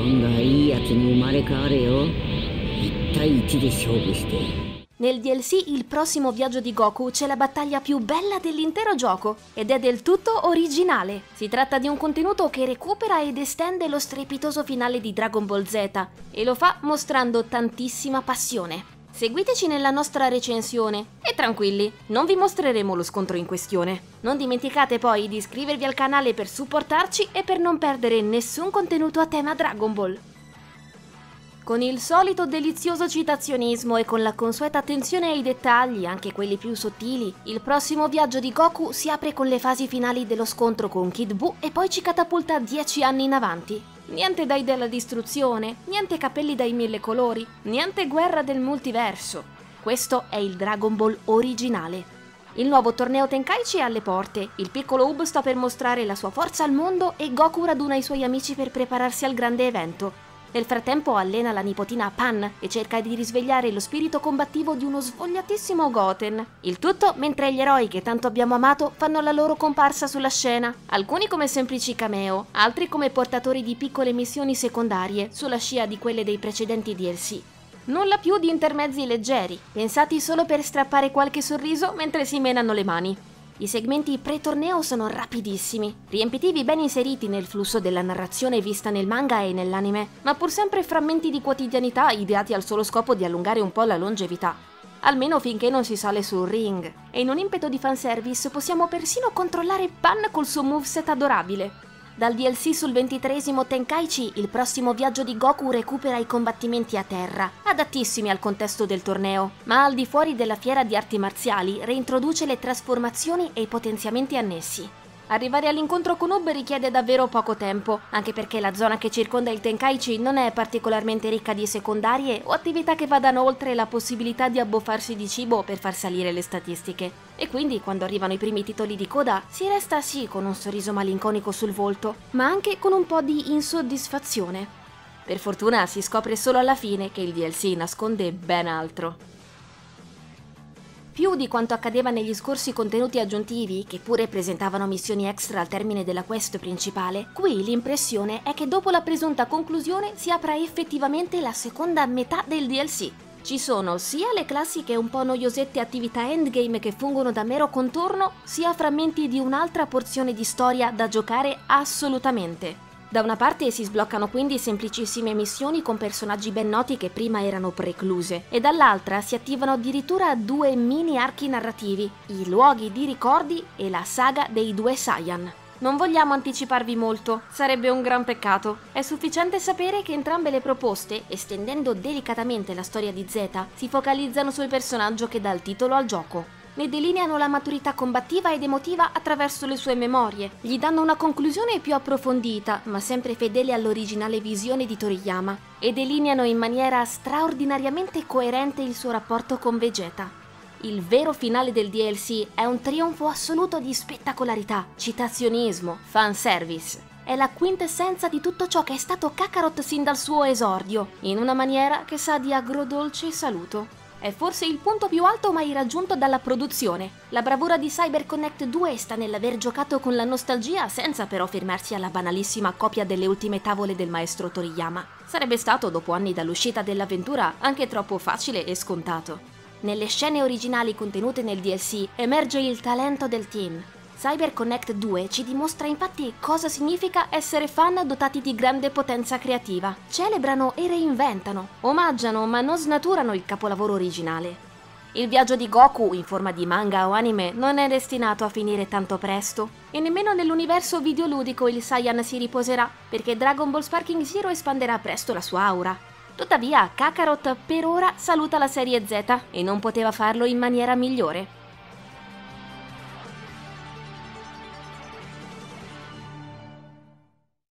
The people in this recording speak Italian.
今度はいいやつに生まれ変われよ1対1で勝負して Nel DLC Il prossimo viaggio di Goku c'è la battaglia più bella dell'intero gioco ed è del tutto originale. Si tratta di un contenuto che recupera ed estende lo strepitoso finale di Dragon Ball Z e lo fa mostrando tantissima passione. Seguiteci nella nostra recensione e tranquilli, non vi mostreremo lo scontro in questione. Non dimenticate poi di iscrivervi al canale per supportarci e per non perdere nessun contenuto a tema Dragon Ball. Con il solito delizioso citazionismo e con la consueta attenzione ai dettagli, anche quelli più sottili, il prossimo viaggio di Goku si apre con le fasi finali dello scontro con Kid Buu e poi ci catapulta dieci anni in avanti. Niente dai della distruzione, niente capelli dai mille colori, niente guerra del multiverso. Questo è il Dragon Ball originale. Il nuovo torneo Tenkaichi è alle porte, il piccolo Ub sta per mostrare la sua forza al mondo e Goku raduna i suoi amici per prepararsi al grande evento. Nel frattempo allena la nipotina Pan e cerca di risvegliare lo spirito combattivo di uno svogliatissimo Goten. Il tutto mentre gli eroi che tanto abbiamo amato fanno la loro comparsa sulla scena, alcuni come semplici cameo, altri come portatori di piccole missioni secondarie sulla scia di quelle dei precedenti DLC. Nulla più di intermezzi leggeri, pensati solo per strappare qualche sorriso mentre si menano le mani. I segmenti pre-torneo sono rapidissimi, riempitivi ben inseriti nel flusso della narrazione vista nel manga e nell'anime, ma pur sempre frammenti di quotidianità ideati al solo scopo di allungare un po' la longevità. Almeno finché non si sale sul ring. E in un impeto di fanservice possiamo persino controllare Pan col suo moveset adorabile. Dal DLC sul ventitresimo Tenkaichi, il prossimo viaggio di Goku recupera i combattimenti a terra, adattissimi al contesto del torneo, ma al di fuori della fiera di arti marziali reintroduce le trasformazioni e i potenziamenti annessi. Arrivare all'incontro con Ub richiede davvero poco tempo, anche perché la zona che circonda il Tenkaichi non è particolarmente ricca di secondarie o attività che vadano oltre la possibilità di abboffarsi di cibo per far salire le statistiche. E quindi quando arrivano i primi titoli di coda si resta sì con un sorriso malinconico sul volto, ma anche con un po' di insoddisfazione. Per fortuna si scopre solo alla fine che il DLC nasconde ben altro. Più di quanto accadeva negli scorsi contenuti aggiuntivi, che pure presentavano missioni extra al termine della quest principale, qui l'impressione è che dopo la presunta conclusione si apra effettivamente la seconda metà del DLC. Ci sono sia le classiche un po' noiosette attività endgame che fungono da mero contorno, sia frammenti di un'altra porzione di storia da giocare assolutamente. Da una parte si sbloccano quindi semplicissime missioni con personaggi ben noti che prima erano precluse, e dall'altra si attivano addirittura due mini archi narrativi, i luoghi di ricordi e la saga dei due Saiyan. Non vogliamo anticiparvi molto, sarebbe un gran peccato. È sufficiente sapere che entrambe le proposte, estendendo delicatamente la storia di Z, si focalizzano sul personaggio che dà il titolo al gioco ne delineano la maturità combattiva ed emotiva attraverso le sue memorie, gli danno una conclusione più approfondita, ma sempre fedele all'originale visione di Toriyama, e delineano in maniera straordinariamente coerente il suo rapporto con Vegeta. Il vero finale del DLC è un trionfo assoluto di spettacolarità, citazionismo, fanservice. È la quintessenza di tutto ciò che è stato Kakarot sin dal suo esordio, in una maniera che sa di agrodolce saluto. È forse il punto più alto mai raggiunto dalla produzione. La bravura di CyberConnect 2 sta nell'aver giocato con la nostalgia senza però fermarsi alla banalissima copia delle ultime tavole del maestro Toriyama. Sarebbe stato, dopo anni dall'uscita dell'avventura, anche troppo facile e scontato. Nelle scene originali contenute nel DLC emerge il talento del team, CyberConnect 2 ci dimostra infatti cosa significa essere fan dotati di grande potenza creativa. Celebrano e reinventano, omaggiano ma non snaturano il capolavoro originale. Il viaggio di Goku in forma di manga o anime non è destinato a finire tanto presto e nemmeno nell'universo videoludico il Saiyan si riposerà perché Dragon Ball Sparking Zero espanderà presto la sua aura. Tuttavia Kakarot per ora saluta la serie Z e non poteva farlo in maniera migliore.